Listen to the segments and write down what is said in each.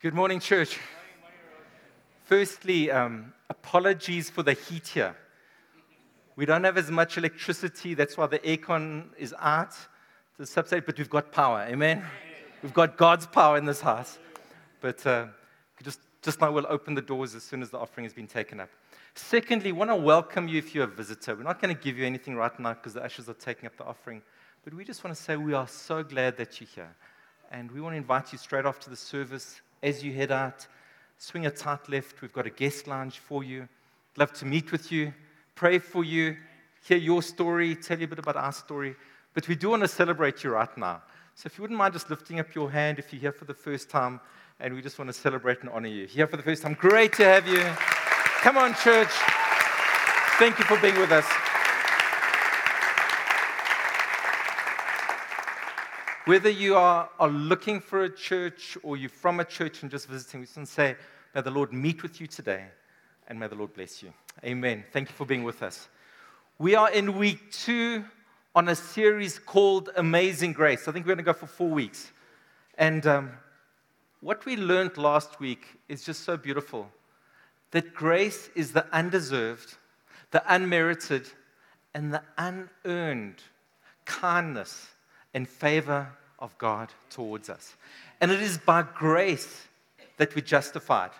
Good morning, church. Firstly, um, apologies for the heat here. We don't have as much electricity, that's why the aircon is out to subside, but we've got power. Amen? We've got God's power in this house. But uh, just, just now we'll open the doors as soon as the offering has been taken up. Secondly, want to welcome you if you're a visitor. We're not going to give you anything right now because the ushers are taking up the offering, but we just want to say we are so glad that you're here. And we want to invite you straight after the service as you head out, swing a tight left. We've got a guest lounge for you. Love to meet with you, pray for you, hear your story, tell you a bit about our story. But we do want to celebrate you right now. So if you wouldn't mind just lifting up your hand if you're here for the first time, and we just want to celebrate and honor you. Here for the first time, great to have you. Come on, church. Thank you for being with us. Whether you are, are looking for a church or you're from a church and just visiting, we just want to say, may the Lord meet with you today and may the Lord bless you. Amen. Thank you for being with us. We are in week two on a series called Amazing Grace. I think we're going to go for four weeks. And um, what we learned last week is just so beautiful that grace is the undeserved, the unmerited, and the unearned kindness and favor of God towards us. And it is by grace that we're justified.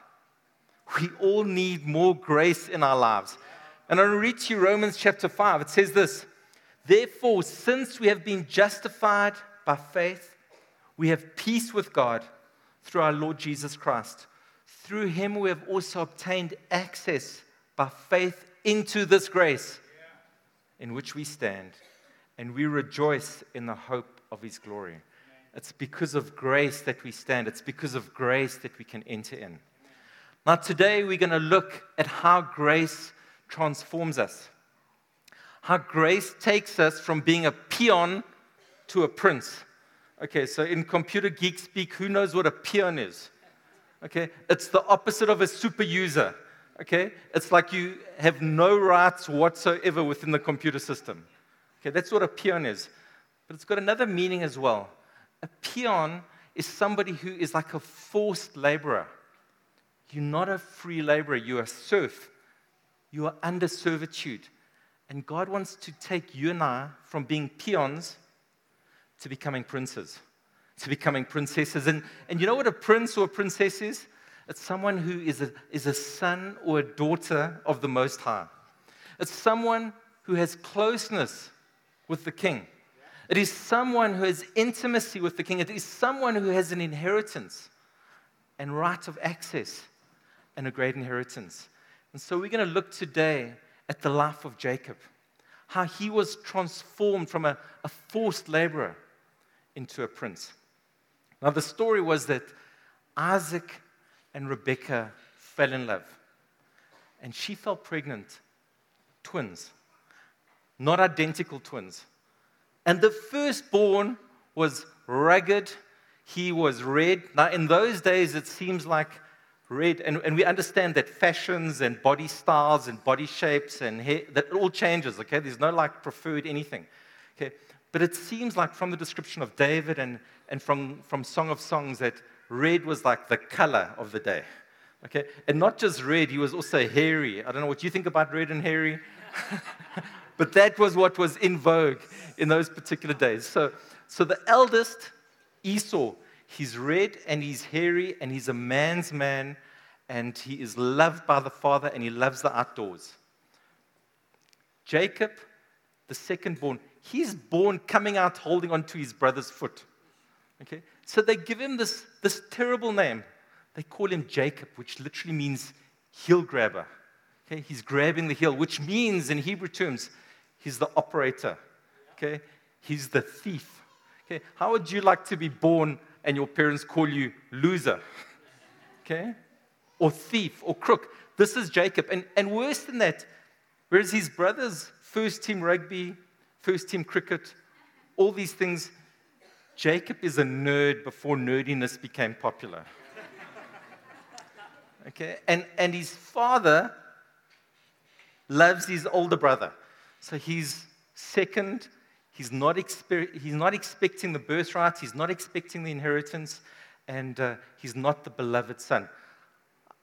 We all need more grace in our lives. And I'll read to you Romans chapter 5. It says this Therefore, since we have been justified by faith, we have peace with God through our Lord Jesus Christ. Through him, we have also obtained access by faith into this grace in which we stand, and we rejoice in the hope of his glory. It's because of grace that we stand, it's because of grace that we can enter in. Now, today we're going to look at how grace transforms us, how grace takes us from being a peon to a prince. Okay, so in computer geek speak, who knows what a peon is? Okay, it's the opposite of a super user. Okay, it's like you have no rights whatsoever within the computer system. Okay, that's what a peon is. But it's got another meaning as well. A peon is somebody who is like a forced laborer. You're not a free laborer, you're a serf. You are under servitude. And God wants to take you and I from being peons to becoming princes, to becoming princesses. And, and you know what a prince or a princess is? It's someone who is a, is a son or a daughter of the Most High. It's someone who has closeness with the king. It is someone who has intimacy with the king. It is someone who has an inheritance and right of access and a great inheritance. And so we're going to look today at the life of Jacob, how he was transformed from a, a forced laborer into a prince. Now, the story was that Isaac and Rebekah fell in love, and she fell pregnant, twins, not identical twins and the firstborn was rugged, he was red. Now, in those days, it seems like red, and, and we understand that fashions and body styles and body shapes and hair, that all changes, okay? There's no like preferred anything, okay? But it seems like from the description of David and, and from, from Song of Songs that red was like the color of the day, okay? And not just red, he was also hairy. I don't know what you think about red and hairy. But that was what was in vogue in those particular days. So, so the eldest, Esau, he's red and he's hairy and he's a man's man and he is loved by the father and he loves the outdoors. Jacob, the second born, he's born coming out holding onto his brother's foot. Okay? So they give him this, this terrible name. They call him Jacob, which literally means heel grabber. Okay? He's grabbing the heel, which means in Hebrew terms, He's the operator. Okay? He's the thief. Okay? How would you like to be born and your parents call you loser? Okay? Or thief or crook. This is Jacob. And, and worse than that, whereas his brothers, first team rugby, first team cricket, all these things, Jacob is a nerd before nerdiness became popular. Okay? And, and his father loves his older brother. So he's second. He's not, exper- he's not expecting the birthright. He's not expecting the inheritance. and uh, he's not the beloved son.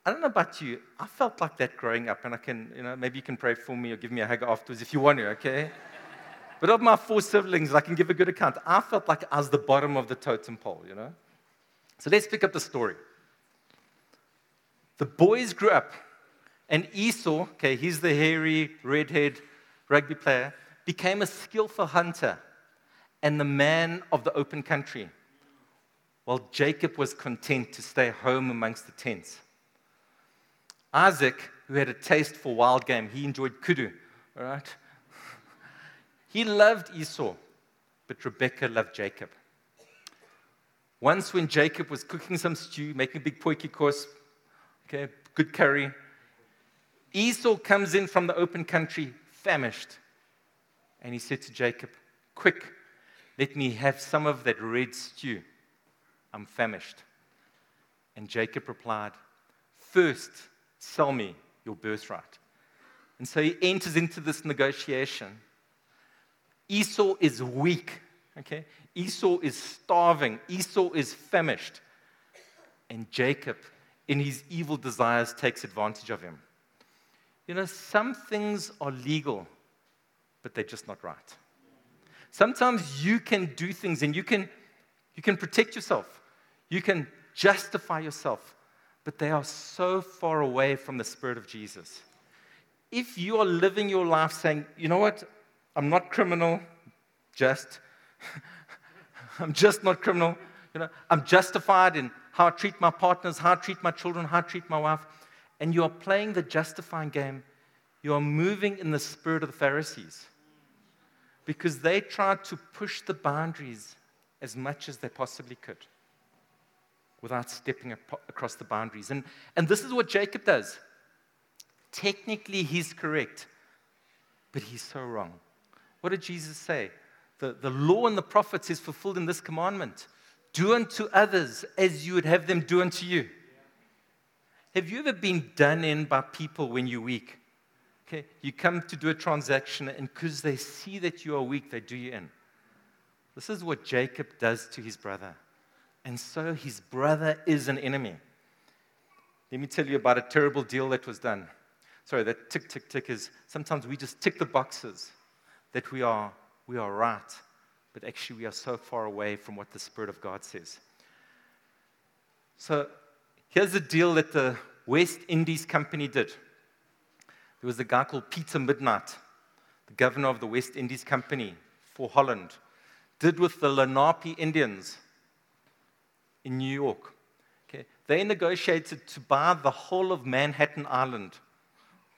I don't know about you. I felt like that growing up, and I can, you know, maybe you can pray for me or give me a hug afterwards if you want to, okay? but of my four siblings, I can give a good account. I felt like I was the bottom of the totem pole, you know? So let's pick up the story. The boys grew up, and Esau, okay, he's the hairy, redhead rugby player, became a skillful hunter and the man of the open country, while Jacob was content to stay home amongst the tents. Isaac, who had a taste for wild game, he enjoyed kudu, all right? He loved Esau, but Rebekah loved Jacob. Once, when Jacob was cooking some stew, making a big potjiekos, okay, good curry, Esau comes in from the open country, famished. And he said to Jacob, Quick, let me have some of that red stew. I'm famished. And Jacob replied, First, sell me your birthright. And so he enters into this negotiation. Esau is weak, okay? Esau is starving. Esau is famished. And Jacob, in his evil desires, takes advantage of him. You know, some things are legal, but they're just not right. Sometimes you can do things and you can, you can protect yourself, you can justify yourself, but they are so far away from the Spirit of Jesus. If you are living your life saying, you know what, I'm not criminal, just, I'm just not criminal, you know, I'm justified in how I treat my partners, how I treat my children, how I treat my wife and you are playing the justifying game, you are moving in the spirit of the Pharisees. Because they tried to push the boundaries as much as they possibly could without stepping across the boundaries. And, and this is what Jacob does. Technically, he's correct, but he's so wrong. What did Jesus say? The, the law and the prophets is fulfilled in this commandment do unto others as you would have them do unto you. Have you ever been done in by people when you're weak? Okay, you come to do a transaction, and because they see that you are weak, they do you in. This is what Jacob does to his brother. And so his brother is an enemy. Let me tell you about a terrible deal that was done. Sorry, that tick, tick, tick is sometimes we just tick the boxes that we are, we are right, but actually we are so far away from what the Spirit of God says. So Here's the deal that the West Indies Company did. There was a guy called Peter Minuit, the governor of the West Indies Company for Holland, did with the Lenape Indians in New York. Okay. They negotiated to buy the whole of Manhattan Island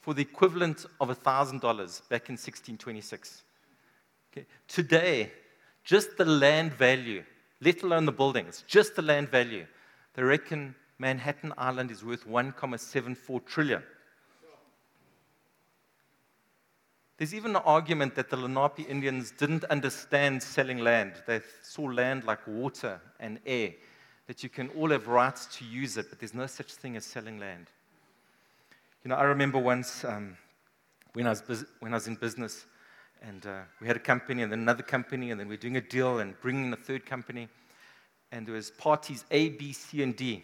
for the equivalent of $1,000 back in 1626. Okay. Today, just the land value, let alone the buildings, just the land value, they reckon Manhattan Island is worth 1.74 trillion. There's even an argument that the Lenape Indians didn't understand selling land. They saw land like water and air, that you can all have rights to use it, but there's no such thing as selling land. You know, I remember once um, when, I was bus- when I was in business, and uh, we had a company and then another company, and then we are doing a deal and bringing a third company, and there was parties A, B, C, and D.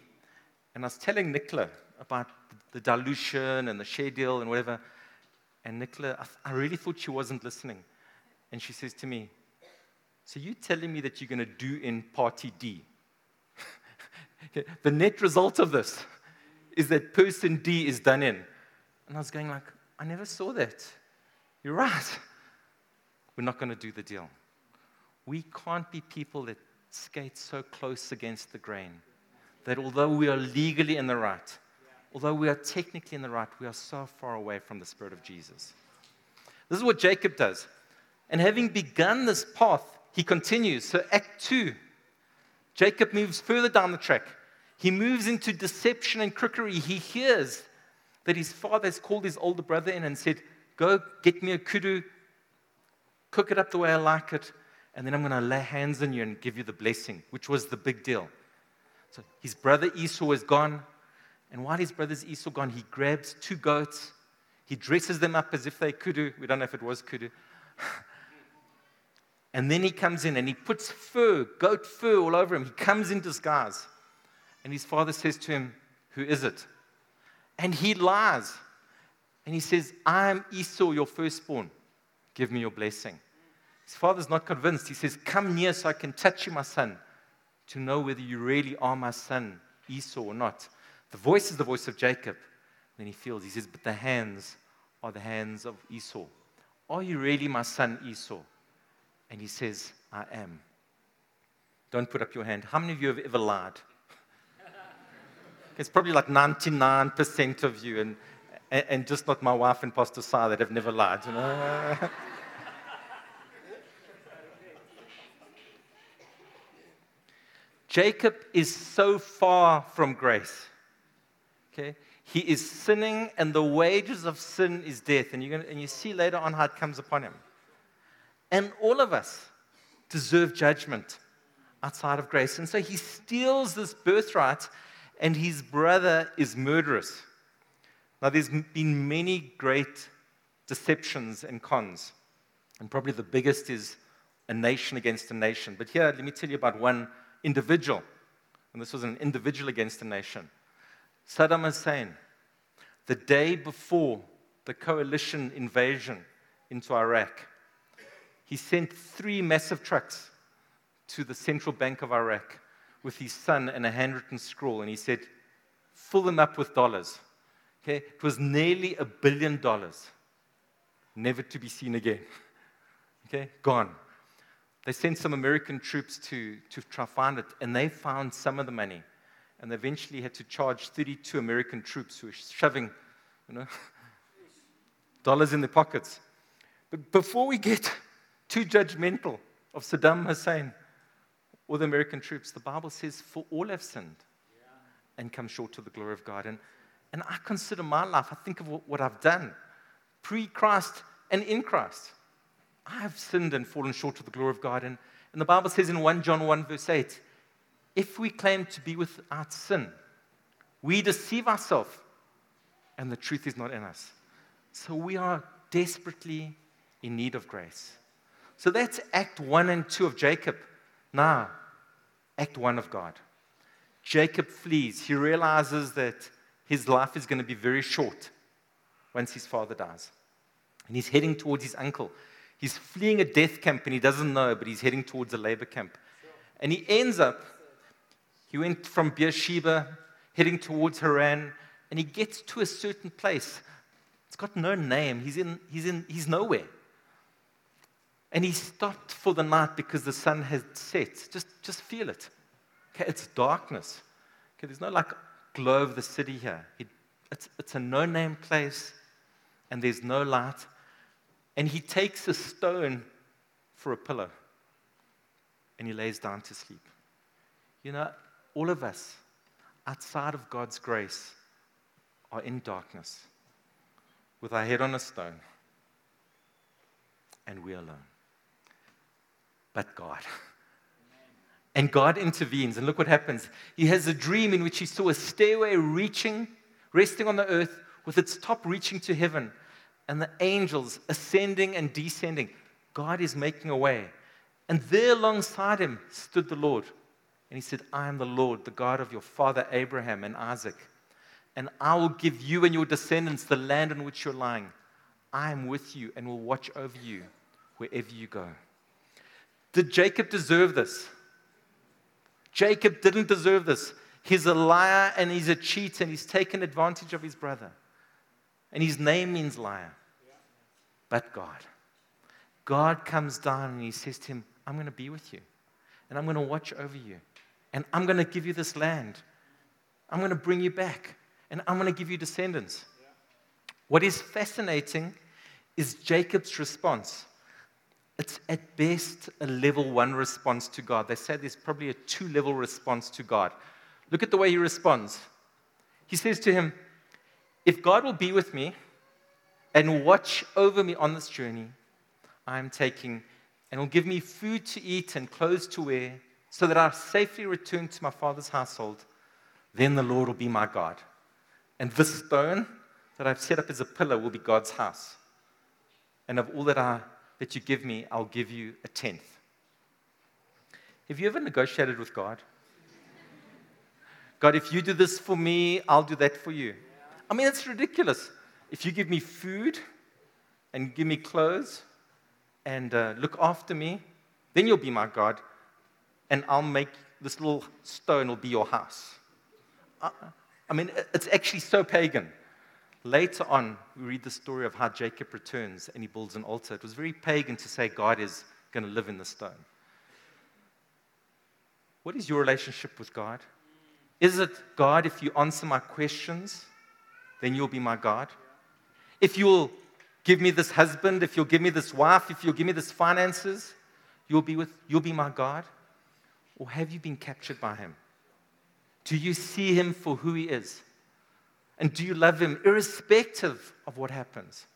And I was telling Nicola about the dilution and the share deal and whatever. And Nicola, I, I really thought she wasn't listening. And she says to me, So you're telling me that you're going to do in party D? the net result of this is that person D is done in. And I was going like, I never saw that. You're right. We're not going to do the deal. We can't be people that skate so close against the grain that although we are legally in the right, although we are technically in the right, we are so far away from the Spirit of Jesus. This is what Jacob does. And having begun this path, he continues. So, Act 2, Jacob moves further down the track. He moves into deception and crookery. He hears that his father has called his older brother in and said, Go get me a kudu, cook it up the way I like it, and then I'm going to lay hands on you and give you the blessing, which was the big deal. So his brother Esau is gone. And while his brother's Esau gone, he grabs two goats. He dresses them up as if they kudu. We don't know if it was kudu. and then he comes in and he puts fur, goat fur all over him. He comes in disguise. And his father says to him, Who is it? And he lies. And he says, I'm Esau, your firstborn. Give me your blessing. His father's not convinced. He says, Come near so I can touch you, my son, to know whether you really are my son, Esau, or not. The voice is the voice of Jacob. Then he feels, he says, But the hands are the hands of Esau. Are you really my son, Esau? And he says, I am. Don't put up your hand. How many of you have ever lied? it's probably like 99% of you, and, and just not my wife and Pastor Sai that have never lied. You know? Jacob is so far from grace. Okay? He is sinning, and the wages of sin is death. And, you're gonna, and you see later on how it comes upon him. And all of us deserve judgment outside of grace. And so he steals this birthright, and his brother is murderous. Now, there's been many great deceptions and cons, and probably the biggest is a nation against a nation. But here, let me tell you about one individual, and this was an individual against a nation. Saddam Hussein, the day before the coalition invasion into Iraq, he sent three massive trucks to the central bank of Iraq with his son and a handwritten scroll, and he said, Fill them up with dollars. Okay? It was nearly a billion dollars, never to be seen again. Okay? Gone. They sent some American troops to, to try to find it, and they found some of the money. And they eventually had to charge 32 American troops who were shoving you know, dollars in their pockets. But before we get too judgmental of Saddam Hussein or the American troops, the Bible says, For all have sinned and come short of the glory of God. And, and I consider my life, I think of what, what I've done pre Christ and in Christ. I have sinned and fallen short of the glory of God. And, and the Bible says in 1 John 1, verse 8, if we claim to be without sin, we deceive ourselves and the truth is not in us. So we are desperately in need of grace. So that's Act 1 and 2 of Jacob. Now, Act 1 of God. Jacob flees. He realizes that his life is going to be very short once his father dies. And he's heading towards his uncle. He's fleeing a death camp and he doesn't know, but he's heading towards a labor camp. And he ends up, he went from Beersheba, heading towards Haran, and he gets to a certain place. It's got no name. He's, in, he's, in, he's nowhere. And he stopped for the night because the sun had set. Just, just feel it. Okay, it's darkness. Okay, there's no like glow of the city here. It, it's, it's a no name place, and there's no light. And he takes a stone for a pillow, and he lays down to sleep. You know, all of us, outside of God's grace, are in darkness with our head on a stone, and we're alone. But God. And God intervenes, and look what happens. He has a dream in which he saw a stairway reaching, resting on the earth, with its top reaching to heaven, and the angels ascending and descending. God is making a way. And there alongside him stood the Lord. And he said, I am the Lord, the God of your father Abraham and Isaac and I will give you and your descendants the land on which you're lying. I am with you and will watch over you wherever you go. Did Jacob deserve this? Jacob didn't deserve this. He's a liar and he's a cheat and he's taken advantage of his brother. And his name means liar. But God. God comes down and he says to him, I'm going to be with you and I'm going to watch over you and I'm going to give you this land. I'm going to bring you back and I'm going to give you descendants. What is fascinating is Jacob's response. It's at best a level one response to God. They say there's probably a two level response to God. Look at the way he responds. He says to him, If God will be with me and watch over me on this journey I'm taking, and will give me food to eat and clothes to wear, so that I'll safely return to my father's household, then the Lord will be my God. And this stone that I've set up as a pillar will be God's house. And of all that, I, that you give me, I'll give you a tenth. Have you ever negotiated with God? God, if you do this for me, I'll do that for you. I mean, it's ridiculous. If you give me food and give me clothes and uh, look after me, then you'll be my God, and I'll make this little stone will be your house. I, I mean, it's actually so pagan. Later on, we read the story of how Jacob returns and he builds an altar. It was very pagan to say God is going to live in the stone. What is your relationship with God? Is it, God, if you answer my questions, then you'll be my God? If you'll give me this husband, if you'll give me this wife, if you'll give me this finances, you'll be, with, you'll be my God? Or have you been captured by him? Do you see him for who he is? And do you love him irrespective of what happens?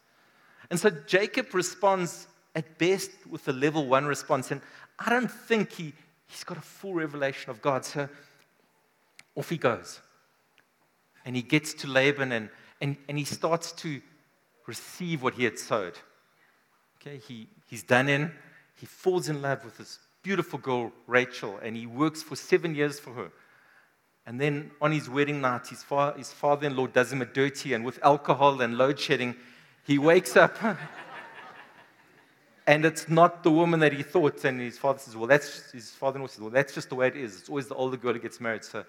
And so Jacob responds at best with a level one response. And I don't think he, he's got a full revelation of God. So off he goes. And he gets to Laban and, and, and he starts to receive what he had sowed. Okay, he, he's done in. He falls in love with this beautiful girl, Rachel, and he works for seven years for her. And then on his wedding night, his, fa- his father in law does him a dirty, and with alcohol and load shedding, he wakes up. and it's not the woman that he thought. And his father says, Well, that's his father in law says, Well, that's just the way it is. It's always the older girl who gets married. So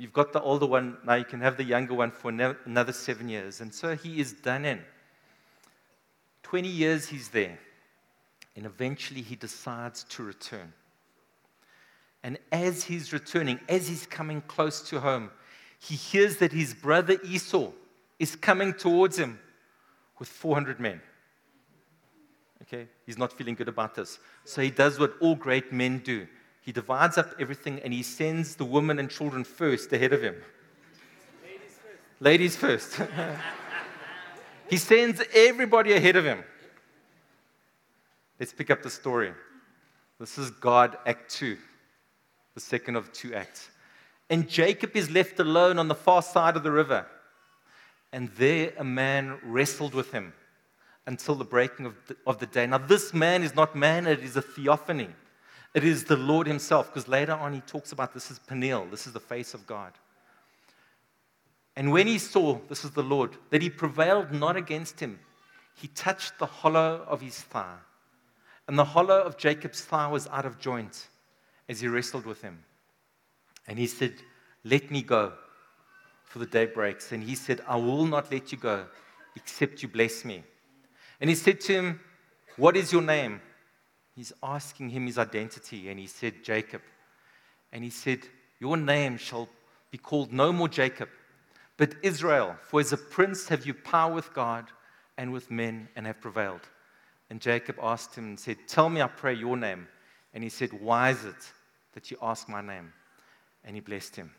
you've got the older one, now you can have the younger one for another seven years. And so he is done in. 20 years he's there. And eventually he decides to return. And as he's returning, as he's coming close to home, he hears that his brother Esau is coming towards him with 400 men. Okay, he's not feeling good about this. So he does what all great men do he divides up everything and he sends the women and children first ahead of him. Ladies first. Ladies first. he sends everybody ahead of him. Let's pick up the story. This is God, Act 2 the second of two acts. And Jacob is left alone on the far side of the river. And there a man wrestled with him until the breaking of the, of the day. Now, this man is not man, it is a theophany. It is the Lord Himself, because later on he talks about this is Peniel, this is the face of God. And when he saw, this is the Lord, that he prevailed not against him, he touched the hollow of his thigh. And the hollow of Jacob's thigh was out of joint as he wrestled with him. And he said, Let me go, for the day breaks. And he said, I will not let you go, except you bless me. And he said to him, What is your name? He's asking him his identity. And he said, Jacob. And he said, Your name shall be called no more Jacob, but Israel, for as a prince have you power with God and with men and have prevailed. And Jacob asked him and said, Tell me, I pray, your name. And he said, Why is it that you ask my name. And he blessed him.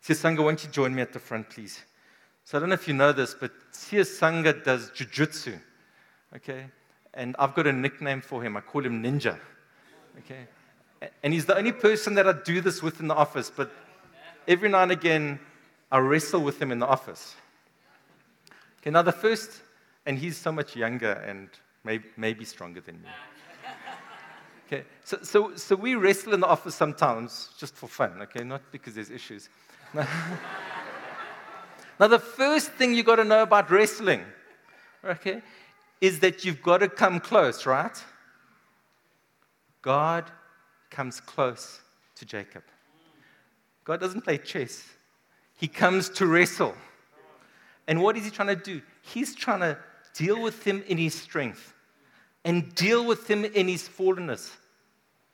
Sia Sangha, won't you join me at the front, please? So I don't know if you know this, but Sia Sangha does jujitsu. Okay? And I've got a nickname for him. I call him Ninja. Okay? And he's the only person that I do this with in the office, but every now and again, I wrestle with him in the office. Okay, now the first, and he's so much younger and maybe, stronger than me. Okay, so, so, so we wrestle in the office sometimes just for fun, okay, not because there's issues. now, the first thing you got to know about wrestling, okay, is that you've got to come close, right? God comes close to Jacob. God doesn't play chess, He comes to wrestle. And what is He trying to do? He's trying to deal with him in his strength and deal with him in his fallenness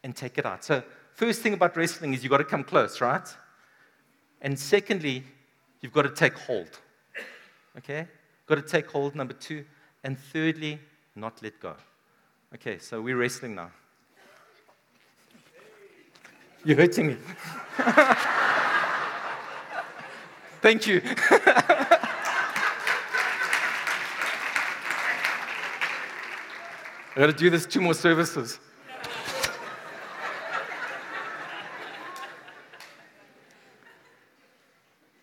and take it out. So, first thing about wrestling is you've got to come close, right? And secondly, you've got to take hold. Okay? Got to take hold, number two. And thirdly, not let go. Okay, so we're wrestling now. You're hurting me. Thank you. I got to do this two more services.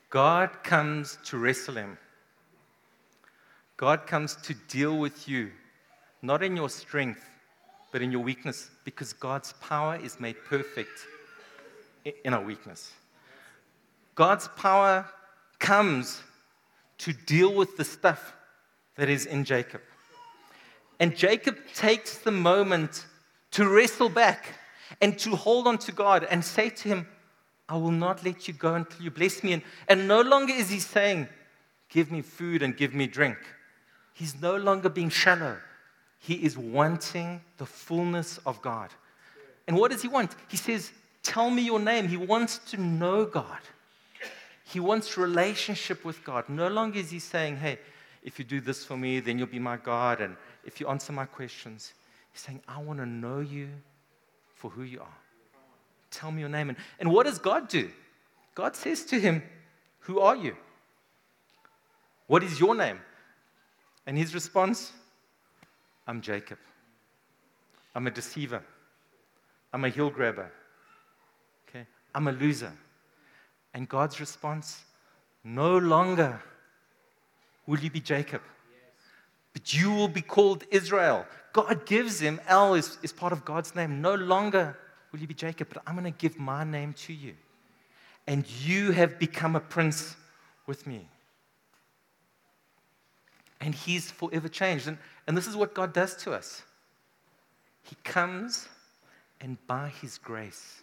God comes to wrestle him. God comes to deal with you, not in your strength, but in your weakness, because God's power is made perfect in our weakness. God's power comes to deal with the stuff that is in Jacob. And Jacob takes the moment to wrestle back and to hold on to God and say to him, I will not let you go until you bless me. And, and no longer is he saying, Give me food and give me drink. He's no longer being shallow. He is wanting the fullness of God. And what does he want? He says, Tell me your name. He wants to know God. He wants relationship with God. No longer is he saying, Hey, if you do this for me, then you'll be my God. And if you answer my questions, he's saying, I want to know you for who you are. Tell me your name. And, and what does God do? God says to him, Who are you? What is your name? And his response, I'm Jacob. I'm a deceiver. I'm a heel grabber. Okay? I'm a loser. And God's response, no longer will you be Jacob, but you will be called Israel. God gives him, El is, is part of God's name. No longer will you be Jacob, but I'm going to give my name to you. And you have become a prince with me. And he's forever changed. And, and this is what God does to us He comes, and by his grace,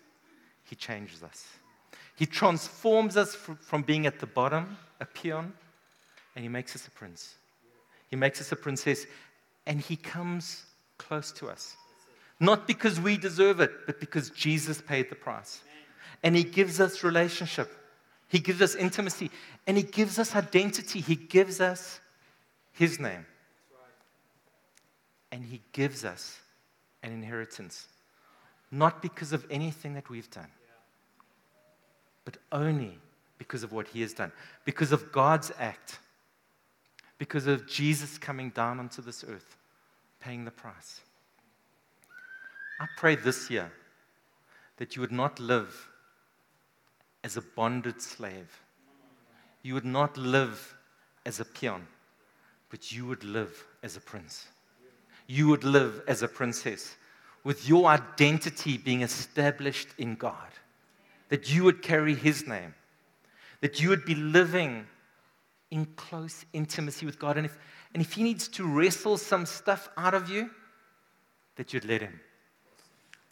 he changes us. He transforms us from being at the bottom, a peon, and he makes us a prince. He makes us a princess, and he comes close to us. Not because we deserve it, but because Jesus paid the price. And he gives us relationship, he gives us intimacy, and he gives us identity. He gives us his name. And he gives us an inheritance, not because of anything that we've done, but only because of what he has done, because of God's act, because of Jesus coming down onto this earth, paying the price. I pray this year that you would not live as a bonded slave. You would not live as a peon but you would live as a prince. You would live as a princess with your identity being established in God. That you would carry His name. That you would be living in close intimacy with God. And if, and if He needs to wrestle some stuff out of you, that you'd let Him.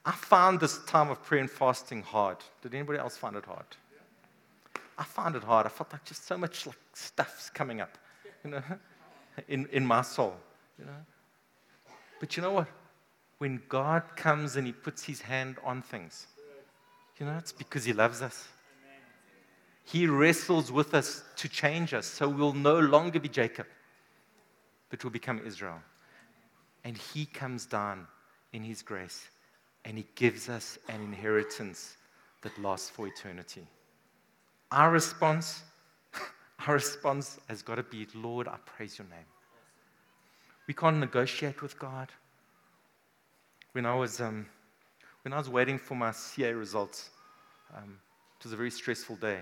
I found this time of prayer and fasting hard. Did anybody else find it hard? I found it hard. I felt like just so much like stuff's coming up. You know? in, in my soul. You know? But you know what? When God comes and He puts His hand on things, you know, it's because He loves us. He wrestles with us to change us so we'll no longer be Jacob, but we'll become Israel. And He comes down in His grace and He gives us an inheritance that lasts for eternity. Our response our response has got to be, Lord, I praise your name. We can't negotiate with God. When I was, um, when I was waiting for my CA results, um, it was a very stressful day.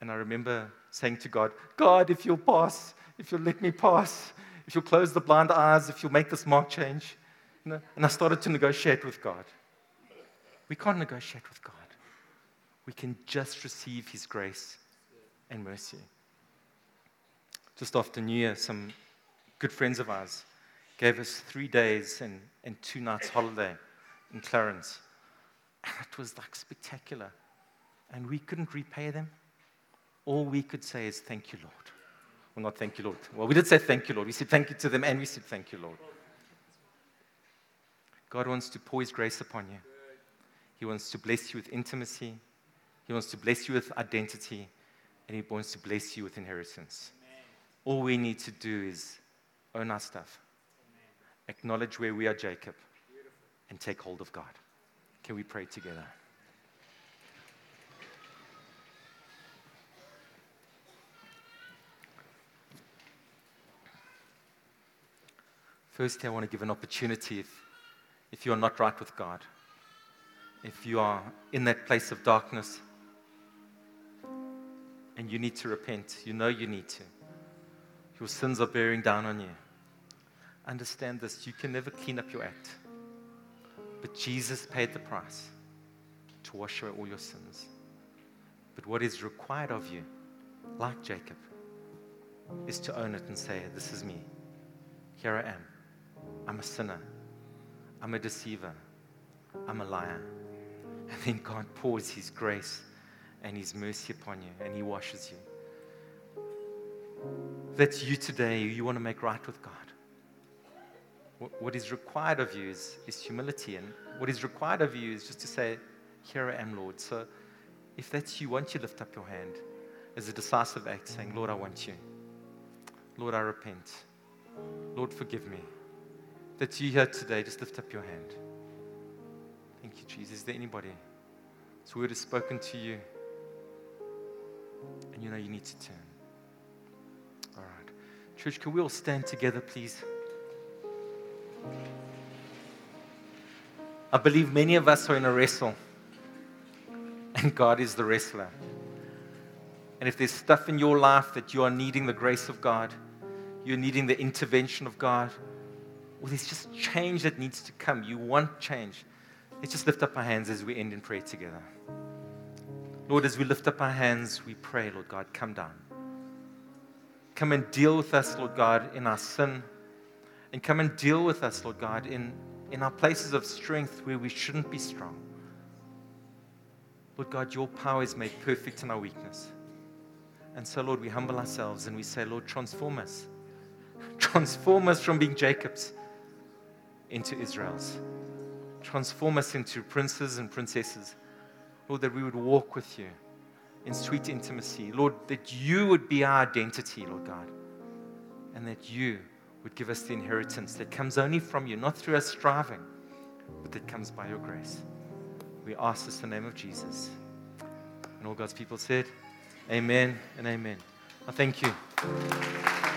And I remember saying to God, God, if you'll pass, if you'll let me pass, if you'll close the blind eyes, if you'll make this mark change. You know? And I started to negotiate with God. We can't negotiate with God. We can just receive His grace and mercy just after New Year, some good friends of ours gave us three days and, and two nights holiday in Clarens. And it was like spectacular. And we couldn't repay them. All we could say is, Thank you, Lord. Well, not thank you, Lord. Well, we did say thank you, Lord. We said thank you to them and we said thank you, Lord. God wants to pour His grace upon you. He wants to bless you with intimacy. He wants to bless you with identity. And He wants to bless you with inheritance. All we need to do is own our stuff, Amen. acknowledge where we are Jacob, Beautiful. and take hold of God. Can we pray together? Firstly, I want to give an opportunity if, if you are not right with God, if you are in that place of darkness and you need to repent, you know you need to. Your sins are bearing down on you. Understand this you can never clean up your act. But Jesus paid the price to wash away all your sins. But what is required of you, like Jacob, is to own it and say, This is me. Here I am. I'm a sinner. I'm a deceiver. I'm a liar. And then God pours His grace and His mercy upon you and He washes you. That's you today. You want to make right with God. What is required of you is, is humility. And what is required of you is just to say, Here I am, Lord. So if that's you, won't you lift up your hand as a decisive act, saying, Lord, I want you. Lord, I repent. Lord, forgive me. That you here today, just lift up your hand. Thank you, Jesus. Is there anybody? This word is spoken to you, and you know you need to turn. Church, can we all stand together, please? I believe many of us are in a wrestle, and God is the wrestler. And if there's stuff in your life that you are needing the grace of God, you're needing the intervention of God, or there's just change that needs to come, you want change, let's just lift up our hands as we end in prayer together. Lord, as we lift up our hands, we pray, Lord God, come down. Come and deal with us, Lord God, in our sin. And come and deal with us, Lord God, in, in our places of strength where we shouldn't be strong. Lord God, your power is made perfect in our weakness. And so, Lord, we humble ourselves and we say, Lord, transform us. Transform us from being Jacob's into Israel's. Transform us into princes and princesses. Lord, that we would walk with you in sweet intimacy. Lord, that you would be our identity, Lord God, and that you would give us the inheritance that comes only from you, not through us striving, but that comes by your grace. We ask this in the name of Jesus. And all God's people said, Amen and amen. I thank you.